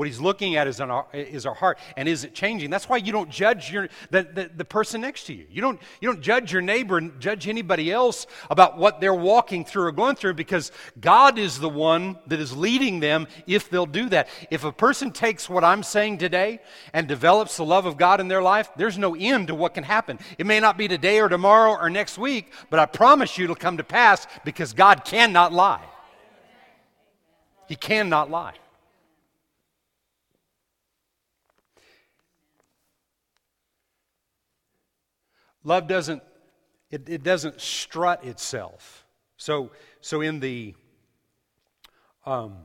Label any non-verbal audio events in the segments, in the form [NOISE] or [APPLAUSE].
What he's looking at is, our, is our heart. And is it changing? That's why you don't judge your, the, the, the person next to you. You don't, you don't judge your neighbor and judge anybody else about what they're walking through or going through because God is the one that is leading them if they'll do that. If a person takes what I'm saying today and develops the love of God in their life, there's no end to what can happen. It may not be today or tomorrow or next week, but I promise you it'll come to pass because God cannot lie. He cannot lie. Love doesn't, it, it doesn't strut itself. So, so in the, um,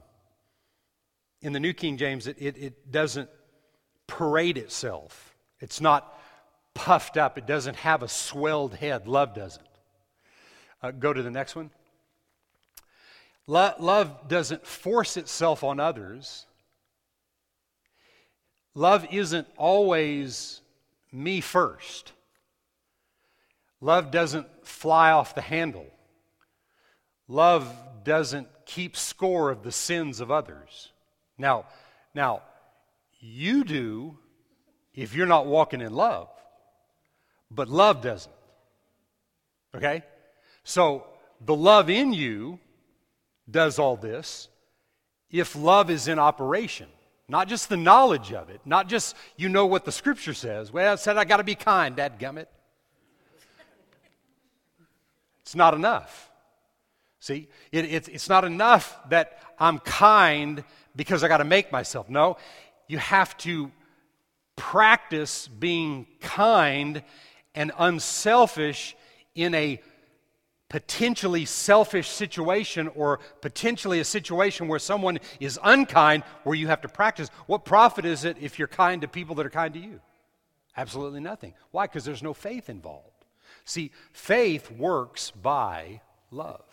in the New King James, it, it, it doesn't parade itself. It's not puffed up. It doesn't have a swelled head. Love doesn't. Uh, go to the next one. Lo- love doesn't force itself on others. Love isn't always me first. Love doesn't fly off the handle. Love doesn't keep score of the sins of others. Now, now, you do if you're not walking in love, but love doesn't. Okay? So, the love in you does all this if love is in operation. Not just the knowledge of it, not just you know what the scripture says. Well, it said I got to be kind, Dad gummit. It's not enough. See, it, it, it's not enough that I'm kind because I got to make myself. No, you have to practice being kind and unselfish in a potentially selfish situation or potentially a situation where someone is unkind where you have to practice. What profit is it if you're kind to people that are kind to you? Absolutely nothing. Why? Because there's no faith involved. See, faith works by love.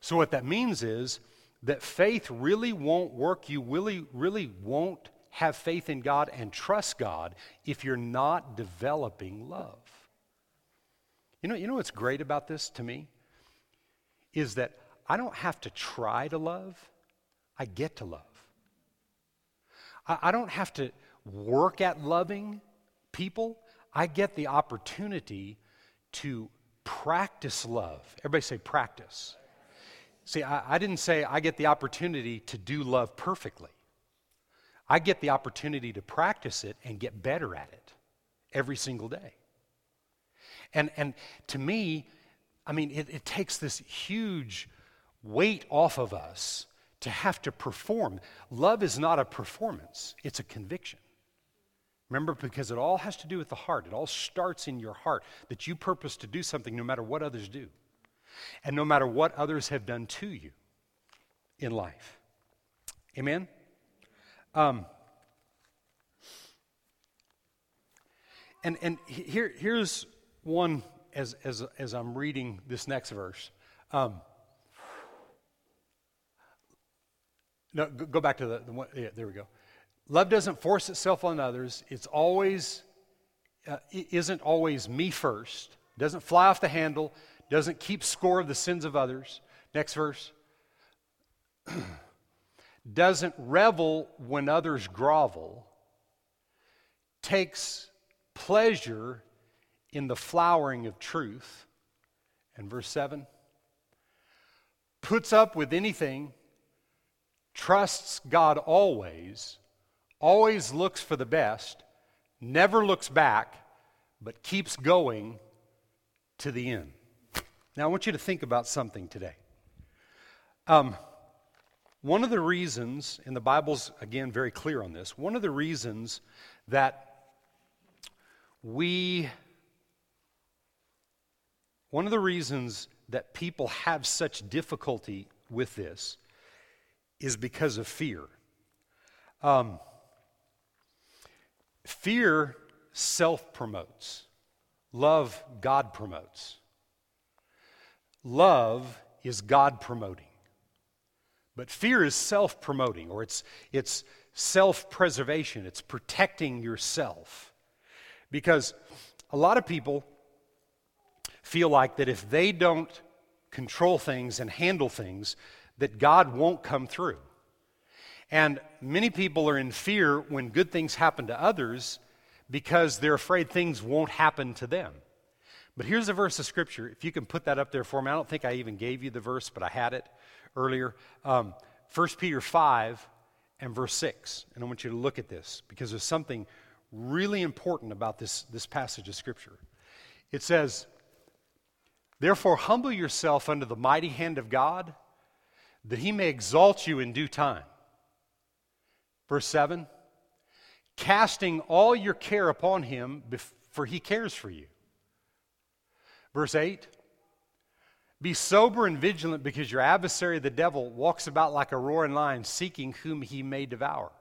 So, what that means is that faith really won't work. You really, really won't have faith in God and trust God if you're not developing love. You know, you know what's great about this to me? Is that I don't have to try to love, I get to love. I, I don't have to work at loving people, I get the opportunity to practice love. Everybody say practice. See, I, I, didn't say I get the opportunity to do love perfectly. I get the opportunity to practice it and get better at it every single day. And, and to me, I mean, it, it takes this huge weight off of us to have to perform. Love is not a performance, it's a conviction. Remember, because it all has to do with the heart. It all starts in your heart that you purpose to do something no matter what others do and no matter what others have done to you in life. Amen? Um, and and here, here's one as, as, as I'm reading this next verse. Um, no, go back to the, the one. Yeah, there we go. Love doesn't force itself on others. It's always, uh, it isn't always me first. Doesn't fly off the handle. Doesn't keep score of the sins of others. Next verse. [CLEARS THROAT] doesn't revel when others grovel. Takes pleasure in the flowering of truth. And verse 7 puts up with anything, trusts God always always looks for the best, never looks back, but keeps going to the end. Now, I want you to think about something today. Um, one of the reasons, and the Bible's again very clear on this, one of the reasons that we, one of the reasons that people have such difficulty with this is because of fear. Um, Fear self promotes, love God promotes. Love is God promoting. But fear is self promoting, or it's, it's self preservation, it's protecting yourself. Because a lot of people feel like that if they don't control things and handle things, that God won't come through. And many people are in fear when good things happen to others because they're afraid things won't happen to them. But here's a verse of scripture. If you can put that up there for me, I don't think I even gave you the verse, but I had it earlier. Um, 1 Peter 5 and verse 6. And I want you to look at this because there's something really important about this, this passage of scripture. It says, Therefore, humble yourself under the mighty hand of God, that he may exalt you in due time. Verse 7 Casting all your care upon him, for he cares for you. Verse 8 Be sober and vigilant because your adversary, the devil, walks about like a roaring lion, seeking whom he may devour.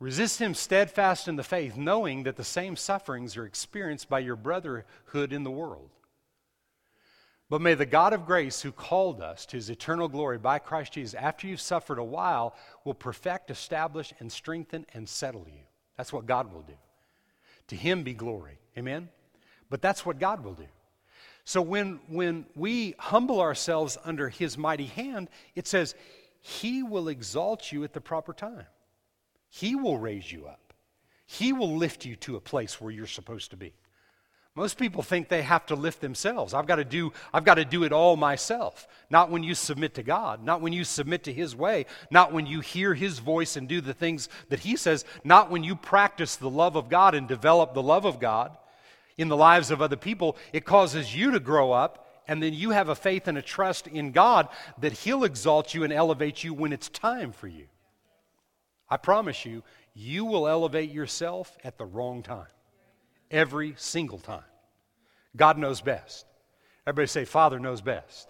Resist him steadfast in the faith, knowing that the same sufferings are experienced by your brotherhood in the world. But may the God of grace, who called us to his eternal glory by Christ Jesus, after you've suffered a while, will perfect, establish, and strengthen and settle you. That's what God will do. To him be glory. Amen? But that's what God will do. So when, when we humble ourselves under his mighty hand, it says, he will exalt you at the proper time. He will raise you up. He will lift you to a place where you're supposed to be. Most people think they have to lift themselves. I've got to do I've got to do it all myself. Not when you submit to God, not when you submit to his way, not when you hear his voice and do the things that he says, not when you practice the love of God and develop the love of God in the lives of other people, it causes you to grow up, and then you have a faith and a trust in God that He'll exalt you and elevate you when it's time for you. I promise you, you will elevate yourself at the wrong time. Every single time. God knows best. Everybody say, Father knows best.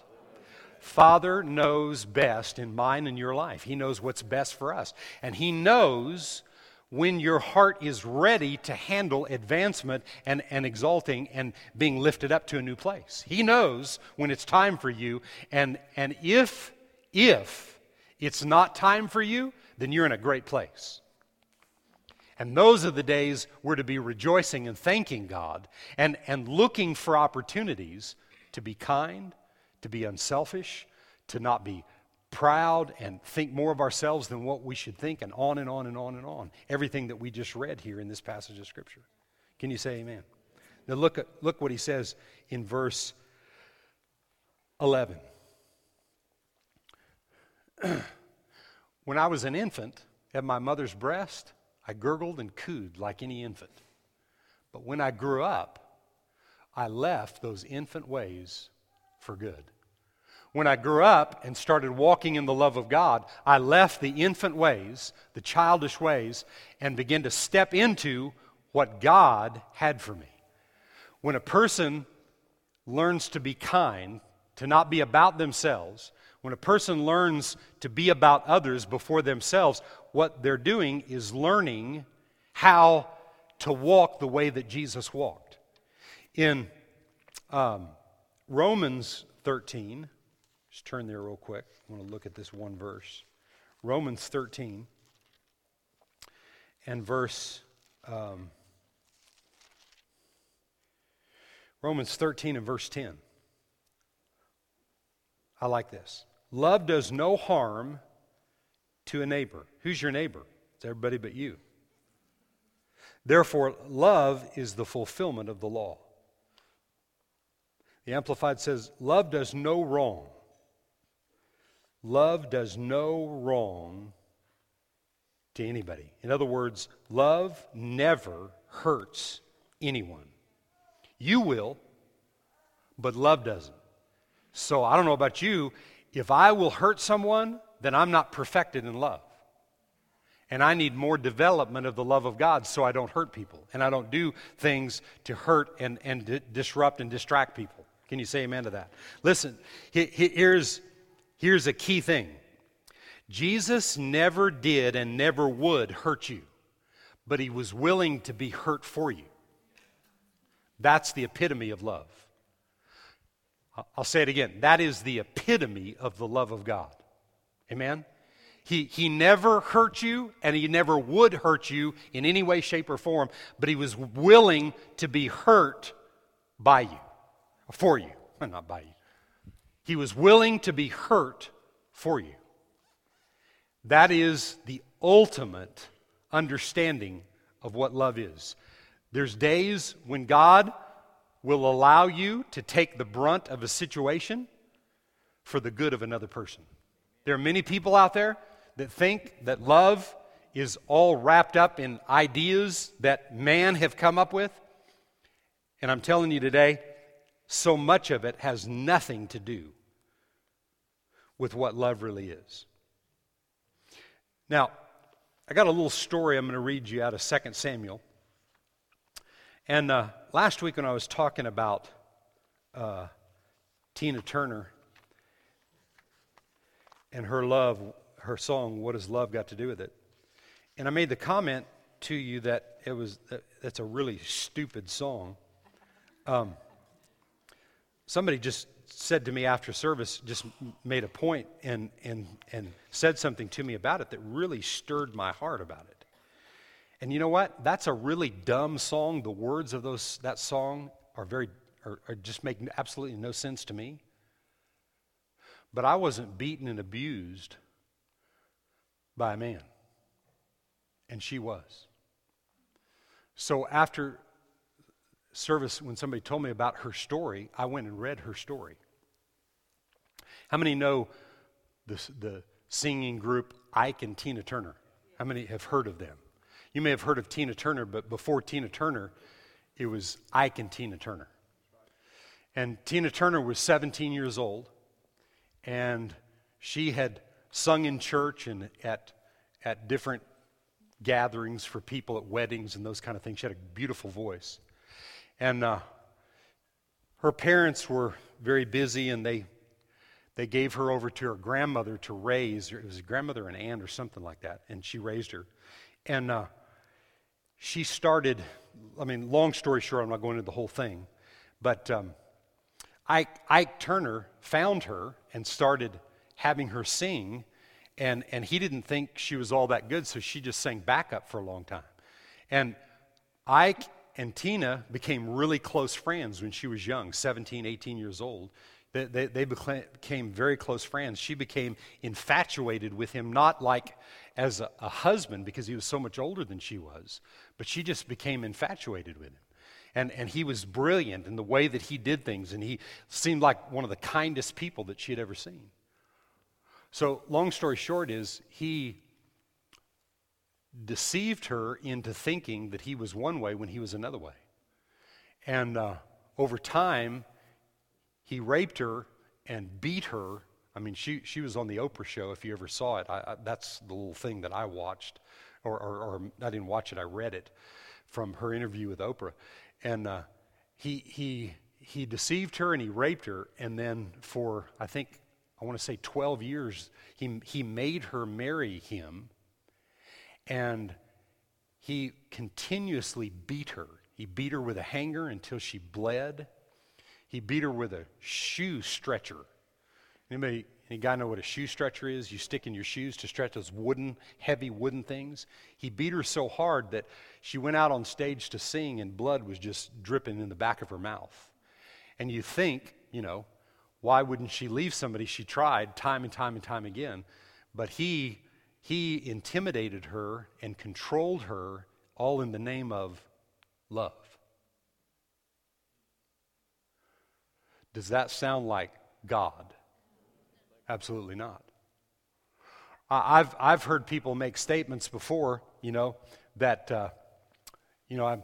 Father knows best in mine and your life. He knows what's best for us. And He knows when your heart is ready to handle advancement and, and exalting and being lifted up to a new place. He knows when it's time for you. And, and if, if it's not time for you, then you're in a great place. And those are the days we're to be rejoicing and thanking God and, and looking for opportunities to be kind, to be unselfish, to not be proud and think more of ourselves than what we should think, and on and on and on and on. Everything that we just read here in this passage of Scripture. Can you say amen? Now look, at, look what he says in verse 11. [CLEARS THROAT] when I was an infant at my mother's breast, I gurgled and cooed like any infant. But when I grew up, I left those infant ways for good. When I grew up and started walking in the love of God, I left the infant ways, the childish ways, and began to step into what God had for me. When a person learns to be kind, to not be about themselves, when a person learns to be about others before themselves, what they're doing is learning how to walk the way that Jesus walked. In um, Romans 13, just turn there real quick. I want to look at this one verse. Romans 13 and verse. Um, Romans 13 and verse 10. I like this. Love does no harm to a neighbor. Who's your neighbor? It's everybody but you. Therefore, love is the fulfillment of the law. The Amplified says, Love does no wrong Love does no wrong to anybody. In other words, love never hurts anyone. You will, but love doesn't. So I don't know about you. If I will hurt someone, then I'm not perfected in love. And I need more development of the love of God so I don't hurt people. And I don't do things to hurt and, and d- disrupt and distract people. Can you say amen to that? Listen, here's, Here's a key thing Jesus never did and never would hurt you, but he was willing to be hurt for you. That's the epitome of love. I'll say it again. That is the epitome of the love of God. Amen? He, he never hurt you, and he never would hurt you in any way, shape, or form, but he was willing to be hurt by you, for you, [LAUGHS] not by you. He was willing to be hurt for you. That is the ultimate understanding of what love is. There's days when God will allow you to take the brunt of a situation for the good of another person. There are many people out there that think that love is all wrapped up in ideas that man have come up with. And I'm telling you today, so much of it has nothing to do with what love really is. Now, I got a little story I'm going to read you out of 2 Samuel. And uh, last week when I was talking about uh, Tina Turner and her love, her song, What Has Love Got to Do with It? And I made the comment to you that it was that's a really stupid song. Um, somebody just said to me after service, just made a point and, and, and said something to me about it that really stirred my heart about it. And you know what? That's a really dumb song. The words of those, that song are very, are, are just make absolutely no sense to me. But I wasn't beaten and abused by a man, and she was. So after service, when somebody told me about her story, I went and read her story. How many know the, the singing group Ike and Tina Turner? How many have heard of them? You may have heard of Tina Turner, but before Tina Turner, it was Ike and Tina Turner. And Tina Turner was 17 years old, and she had sung in church and at, at different gatherings for people at weddings and those kind of things. She had a beautiful voice. And uh, her parents were very busy and they, they gave her over to her grandmother to raise. It was a grandmother and aunt or something like that. And she raised her. And uh, she started, I mean, long story short, I'm not going into the whole thing, but um, Ike, Ike Turner found her and started having her sing. And, and he didn't think she was all that good, so she just sang backup for a long time. And Ike and Tina became really close friends when she was young, 17, 18 years old. They, they, they, became very close friends. She became infatuated with him, not like as a, a, husband because he was so much older than she was, but she just became infatuated with him. And, and he was brilliant in the way that he did things, and he seemed like one of the kindest people that she had ever seen. So, long story short, is he deceived her into thinking that he was one way when he was another way. And uh, over time, he raped her and beat her. I mean, she, she was on the Oprah show, if you ever saw it. I, I, that's the little thing that I watched, or, or, or, I didn't watch it, I read it from her interview with Oprah. And uh, he, he, he deceived her and he raped her, and then for, I think, I want to say 12 years, he, he made her marry him and he continuously beat her. He beat her with a hanger until she bled. He beat her with a shoe stretcher. Anybody, any guy know what a shoe stretcher is? You stick in your shoes to stretch those wooden, heavy wooden things. He beat her so hard that she went out on stage to sing and blood was just dripping in the back of her mouth. And you think, you know, why wouldn't she leave somebody she tried time and time and time again? But he he intimidated her and controlled her all in the name of love. Does that sound like God? Absolutely not. I've, I've heard people make statements before, you know, that, uh, you know, I'm,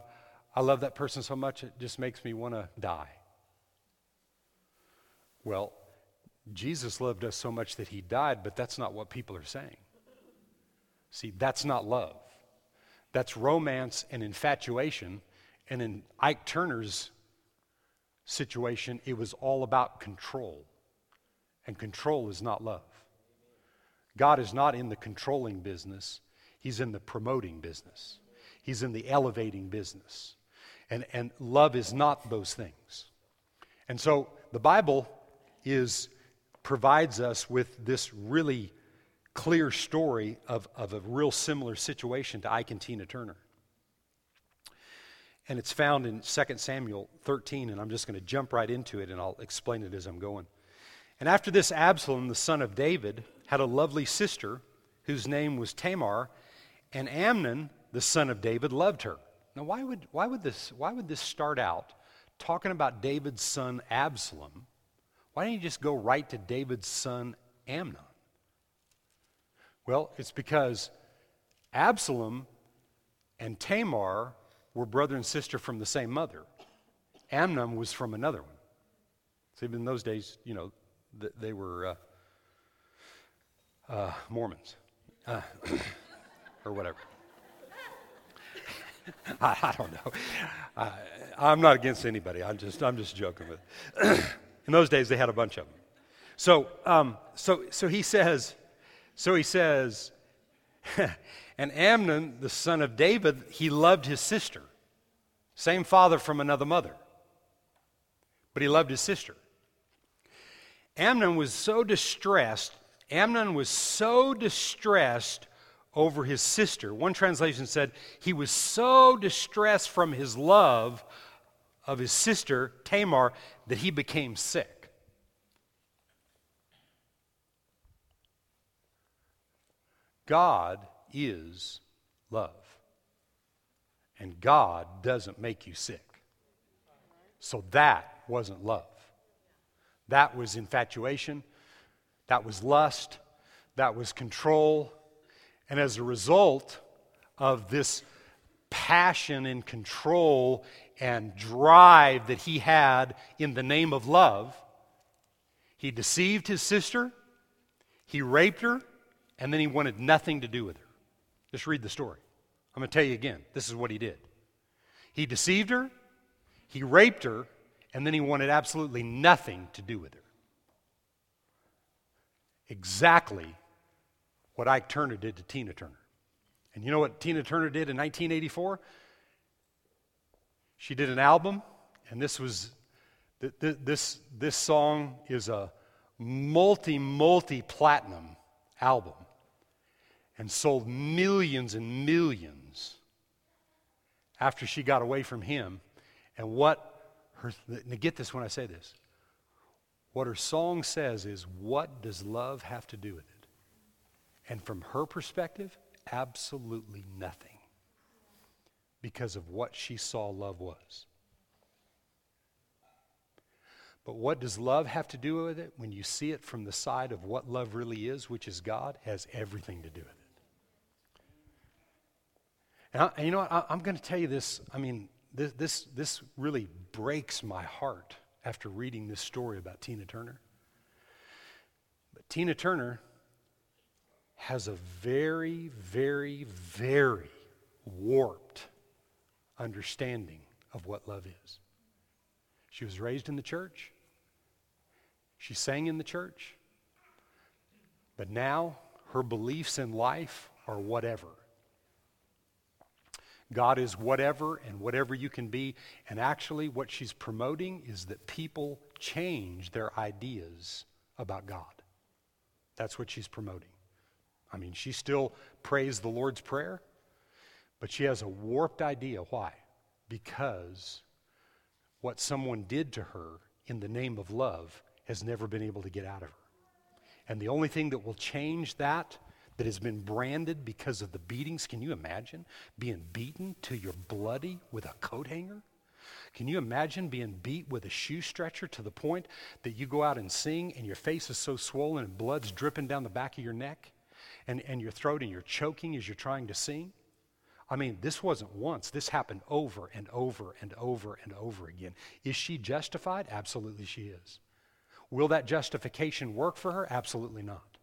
I love that person so much it just makes me want to die. Well, Jesus loved us so much that he died, but that's not what people are saying. See, that's not love. That's romance and infatuation. And in Ike Turner's situation, it was all about control. And control is not love. God is not in the controlling business, He's in the promoting business, He's in the elevating business. And, and love is not those things. And so the Bible is provides us with this really clear story of, of a real similar situation to Ike and Tina Turner. And it's found in 2 Samuel 13, and I'm just going to jump right into it and I'll explain it as I'm going. And after this, Absalom, the son of David, had a lovely sister whose name was Tamar, and Amnon, the son of David, loved her. Now, why would, why would, this, why would this start out talking about David's son Absalom? Why don't you just go right to David's son Amnon? Well, it's because Absalom and Tamar were brother and sister from the same mother. Amnon was from another one. So even in those days, you know, they were uh, uh, Mormons uh, or whatever. I, I, don't know. I, I'm not against anybody. I'm just, I'm just joking with. [CLEARS THROAT] in those days, they had a bunch of them. So, um, so, so he says, so he says, [LAUGHS] and Amnon, the son of David, he loved his sister. Same father from another mother. But he loved his sister. Amnon was so distressed, Amnon was so distressed over his sister. One translation said he was so distressed from his love of his sister, Tamar, that he became sick. God is love. And God doesn't make you sick. So that wasn't love. That was infatuation. That was lust. That was control. And as a result of this passion and control and drive that he had in the name of love, he deceived his sister, he raped her, and then he wanted nothing to do with her. Just read the story. I'm going to tell you again. This is what he did. He deceived her, he raped her, and then he wanted absolutely nothing to do with her. Exactly what Ike Turner did to Tina Turner. And you know what Tina Turner did in 1984? She did an album, and this was this this song is a multi multi platinum album and sold millions and millions after she got away from him. And what her, now get this when I say this. What her song says is, What does love have to do with it? And from her perspective, absolutely nothing because of what she saw love was. But what does love have to do with it? When you see it from the side of what love really is, which is God, has everything to do with it. And, I, and you know what? I, am going to tell you this. I mean, this, this, this really breaks my heart after reading this story about Tina Turner. But Tina Turner has a very, very, very warped understanding of what love is. She was raised in the church, she sang in the church, but now her beliefs in life are whatever. God is whatever and whatever you can be. And actually, what she's promoting is that people change their ideas about God. That's what she's promoting. I mean, she still prays the Lord's Prayer, but she has a warped idea. Why? Because what someone did to her in the name of love has never been able to get out of her. And the only thing that will change that that has been branded because of the beatings. Can you imagine being beaten till you're bloody with a coat hanger? Can you imagine being beat with a shoe stretcher to the point that you go out and sing and your face is so swollen and blood's dripping down the back of your neck and, and your throat and you're choking as you're trying to sing? I mean, this wasn't once. This happened over and over and over and over again. Is she justified? Absolutely, she is. Will that justification work for her? Absolutely not.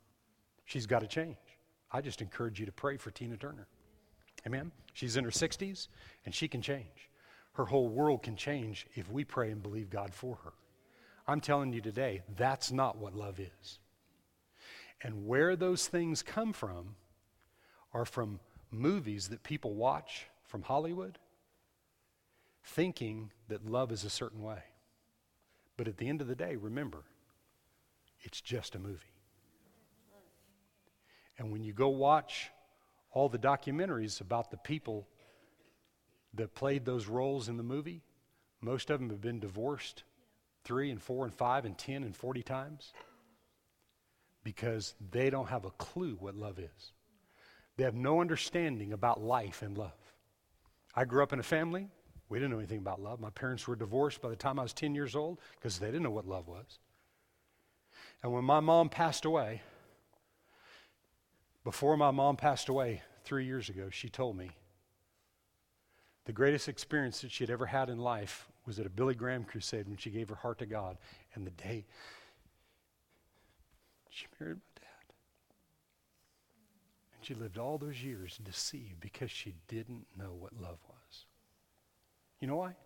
She's got to change. I just encourage you to pray for Tina Turner. Amen? She's in her 60s and she can change. Her whole world can change if we pray and believe God for her. I'm telling you today, that's not what love is. And where those things come from are from movies that people watch from Hollywood, thinking that love is a certain way. But at the end of the day, remember, it's just a movie. And when you go watch all the documentaries about the people that played those roles in the movie, most of them have been divorced three and four and five and ten and 40 times because they don't have a clue what love is. They have no understanding about life and love. I grew up in a family, we didn't know anything about love. My parents were divorced by the time I was 10 years old because they didn't know what love was. And when my mom passed away, before my mom passed away three years ago, she told me the greatest experience that she had ever had in life was at a Billy Graham crusade when she gave her heart to God. And the day she married my dad. And she lived all those years deceived because she didn't know what love was. You know why?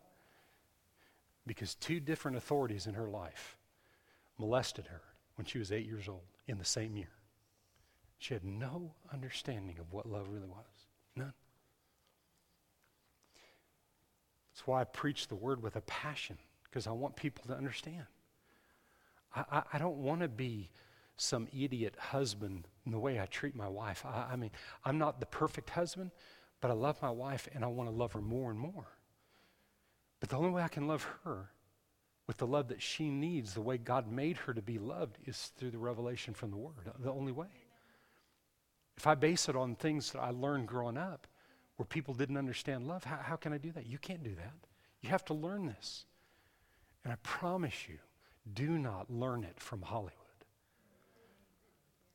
Because two different authorities in her life molested her when she was eight years old in the same year. She had no understanding of what love really was. None. That's why I preach the word with a passion, because I want people to understand. I, I, I don't want to be some idiot husband in the way I treat my wife. I, I mean, I'm not the perfect husband, but I love my wife and I want to love her more and more. But the only way I can love her with the love that she needs, the way God made her to be loved, is through the revelation from the Word. The only way. If I base it on things that I learned growing up, where people didn't understand love. How, how can I do that? You can't do that. You have to learn this. And I promise you, do not learn it from Hollywood.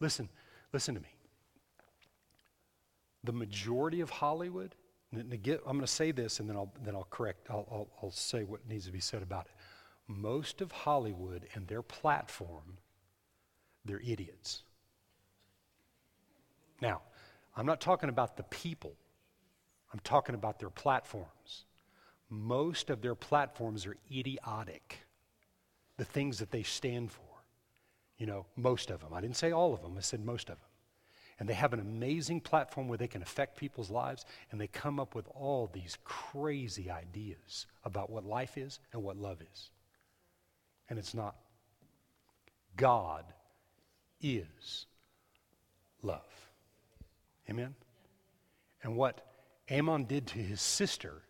Listen, listen to me. The majority of Hollywood, I'm going to say this and then I'll, then I'll correct, I'll, I'll, I'll say what needs to be said about it. Most of Hollywood and their platform, they're idiots. Now, I'm not talking about the people. I'm talking about their platforms. Most of their platforms are idiotic, the things that they stand for. You know, most of them. I didn't say all of them, I said most of them. And they have an amazing platform where they can affect people's lives, and they come up with all these crazy ideas about what life is and what love is. And it's not. God is love. Amen? And what Ammon did to his sister,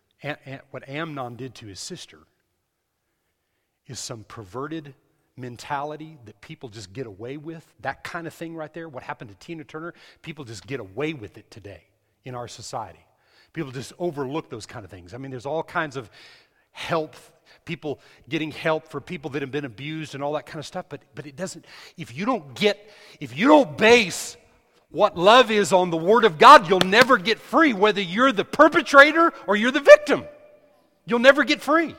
what Amnon did to his sister, is some perverted mentality that people just get away with. That kind of thing right there, what happened to Tina Turner, people just get away with it today in our society. People just overlook those kind of things. I mean, there's all kinds of help, people getting help for people that have been abused and all that kind of stuff, but, but it doesn't, if you don't get, if you don't base what love is on the Word of God, you'll never get free, whether you're the perpetrator or you're the victim. You'll never get free.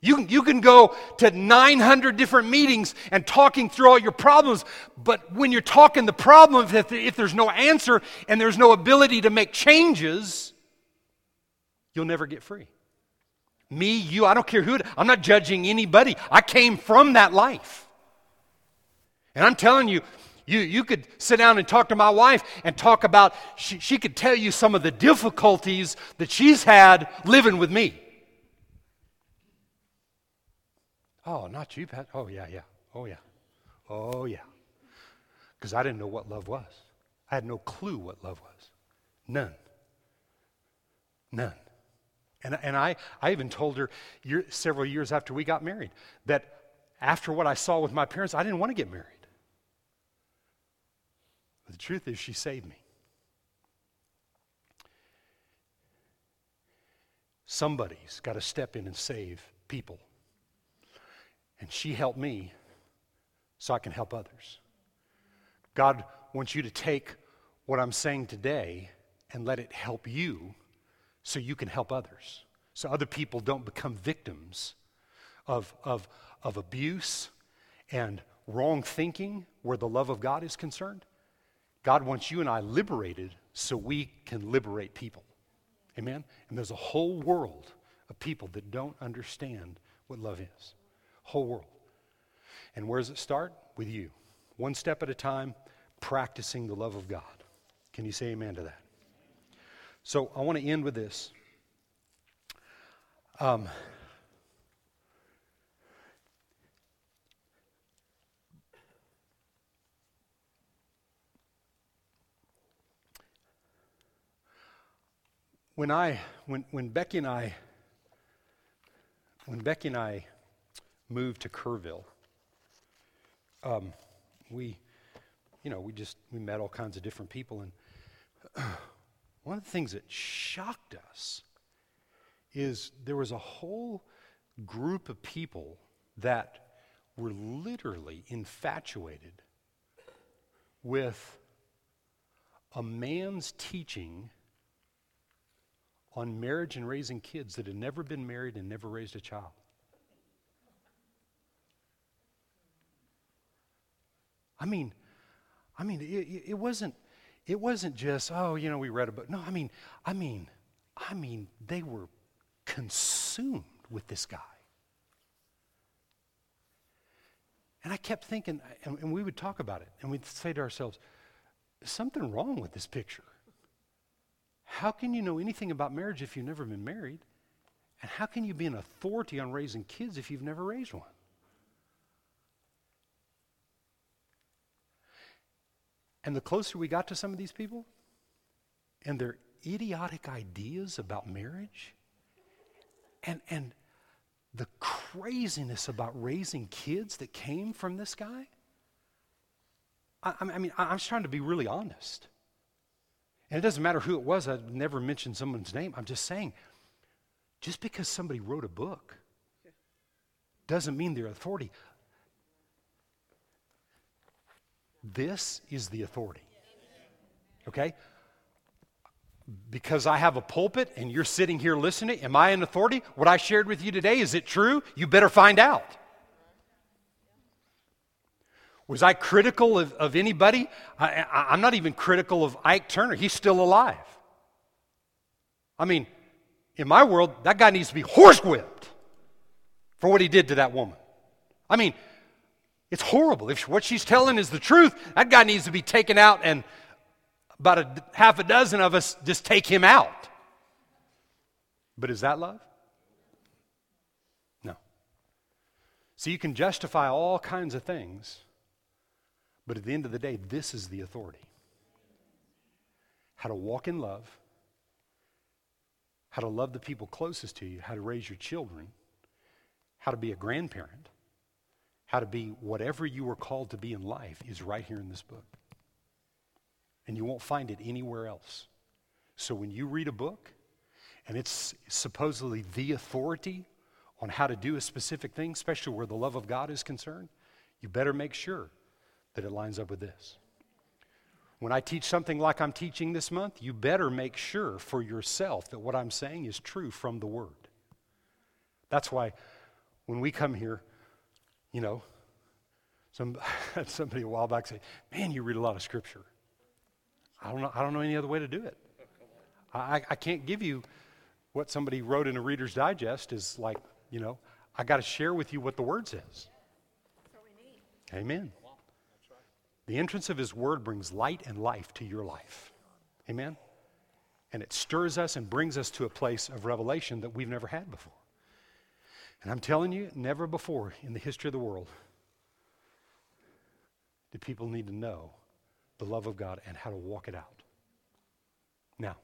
You, you can go to 900 different meetings and talking through all your problems, but when you're talking the problem, if, if there's no answer and there's no ability to make changes, you'll never get free. Me, you, I don't care who, I'm not judging anybody. I came from that life. And I'm telling you, you, you could sit down and talk to my wife and talk about, she, she could tell you some of the difficulties that she's had living with me. Oh, not you, Pat. Oh, yeah, yeah. Oh, yeah. Oh, yeah. Because I didn't know what love was. I had no clue what love was. None. None. And, and I, I even told her year, several years after we got married that after what I saw with my parents, I didn't want to get married. But the truth is, she saved me. Somebody's got to step in and save people. And she helped me so I can help others. God wants you to take what I'm saying today and let it help you so you can help others. So other people don't become victims of, of, of abuse and wrong thinking where the love of God is concerned. God wants you and I liberated so we can liberate people. Amen? And there's a whole world of people that don't understand what love is. Whole world. And where does it start? With you. One step at a time, practicing the love of God. Can you say amen to that? So I want to end with this. Um, when I, when, when Becky and I, when Becky and I moved to Kerrville, um, we, you know, we just, we met all kinds of different people. And [CLEARS THROAT] one of the things that shocked us is there was a whole group of people that were literally infatuated with a man's teaching on marriage and raising kids that had never been married and never raised a child. I mean, I mean, it, it wasn't, it wasn't just, oh, you know, we read a book. No, I mean, I mean, I mean, they were consumed with this guy. And I kept thinking, and, and we would talk about it, and we'd say to ourselves, something wrong with this picture. How can you know anything about marriage if you've never been married? And how can you be an authority on raising kids if you've never raised one? And the closer we got to some of these people and their idiotic ideas about marriage and, and the craziness about raising kids that came from this guy, I, I mean, I'm just trying to be really honest. And it doesn't matter who it was, I've never mentioned someone's name. I'm just saying, just because somebody wrote a book doesn't mean they're authority. This is the authority. Okay? Because I have a pulpit and you're sitting here listening, am I an authority? What I shared with you today, is it true? You better find out. Was I critical of, of anybody? I, I, I'm not even critical of Ike Turner. He's still alive. I mean, in my world, that guy needs to be horsewhipped for what he did to that woman. I mean, it's horrible. If what she's telling is the truth, that guy needs to be taken out, and about a half a dozen of us just take him out. But is that love? No. So you can justify all kinds of things, but at the end of the day, this is the authority how to walk in love, how to love the people closest to you, how to raise your children, how to be a grandparent how to be whatever you were called to be in life is right here in this book. And you won't find it anywhere else. So when you read a book and it's supposedly the authority on how to do a specific thing, especially where the love of God is concerned, you better make sure that it lines up with this. When I teach something like I'm teaching this month, you better make sure for yourself that what I'm saying is true from the Word. That's why when we come here, you know, some, [LAUGHS] somebody a while back say, Man, you read a lot of scripture. I don't know, I don't know any other way to do it. I, I can't give you what somebody wrote in a Reader's Digest is like, you know, I got to share with you what the Word says. Amen. The entrance of His Word brings light and life to your life. Amen. And it stirs us and brings us to a place of revelation that we've never had before. And I'm telling you, never before in the history of the world do people need to know the love of God and how to walk it out. Now,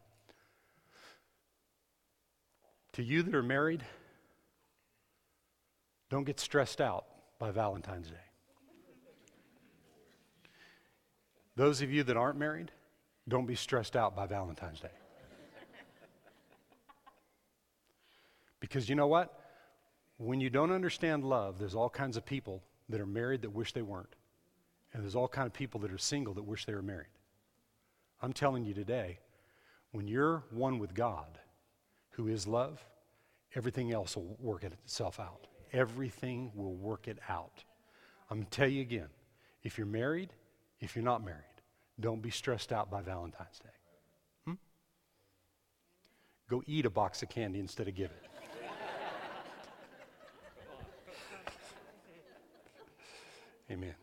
to you that are married, don't get stressed out by Valentine's Day. Those of you that aren't married, don't be stressed out by Valentine's Day. Because you know what? when you don't understand love, there's all kinds of people that are married that wish they weren't. And there's all kinds of people that are single that wish they were married. I'm telling you today, when you're one with God, who is love, everything else will work itself out. Everything will work it out. I'm going to tell you again if you're married, if you're not married, don't be stressed out by Valentine's Day. Hmm? Go eat a box of candy instead of give it. [LAUGHS] Amen.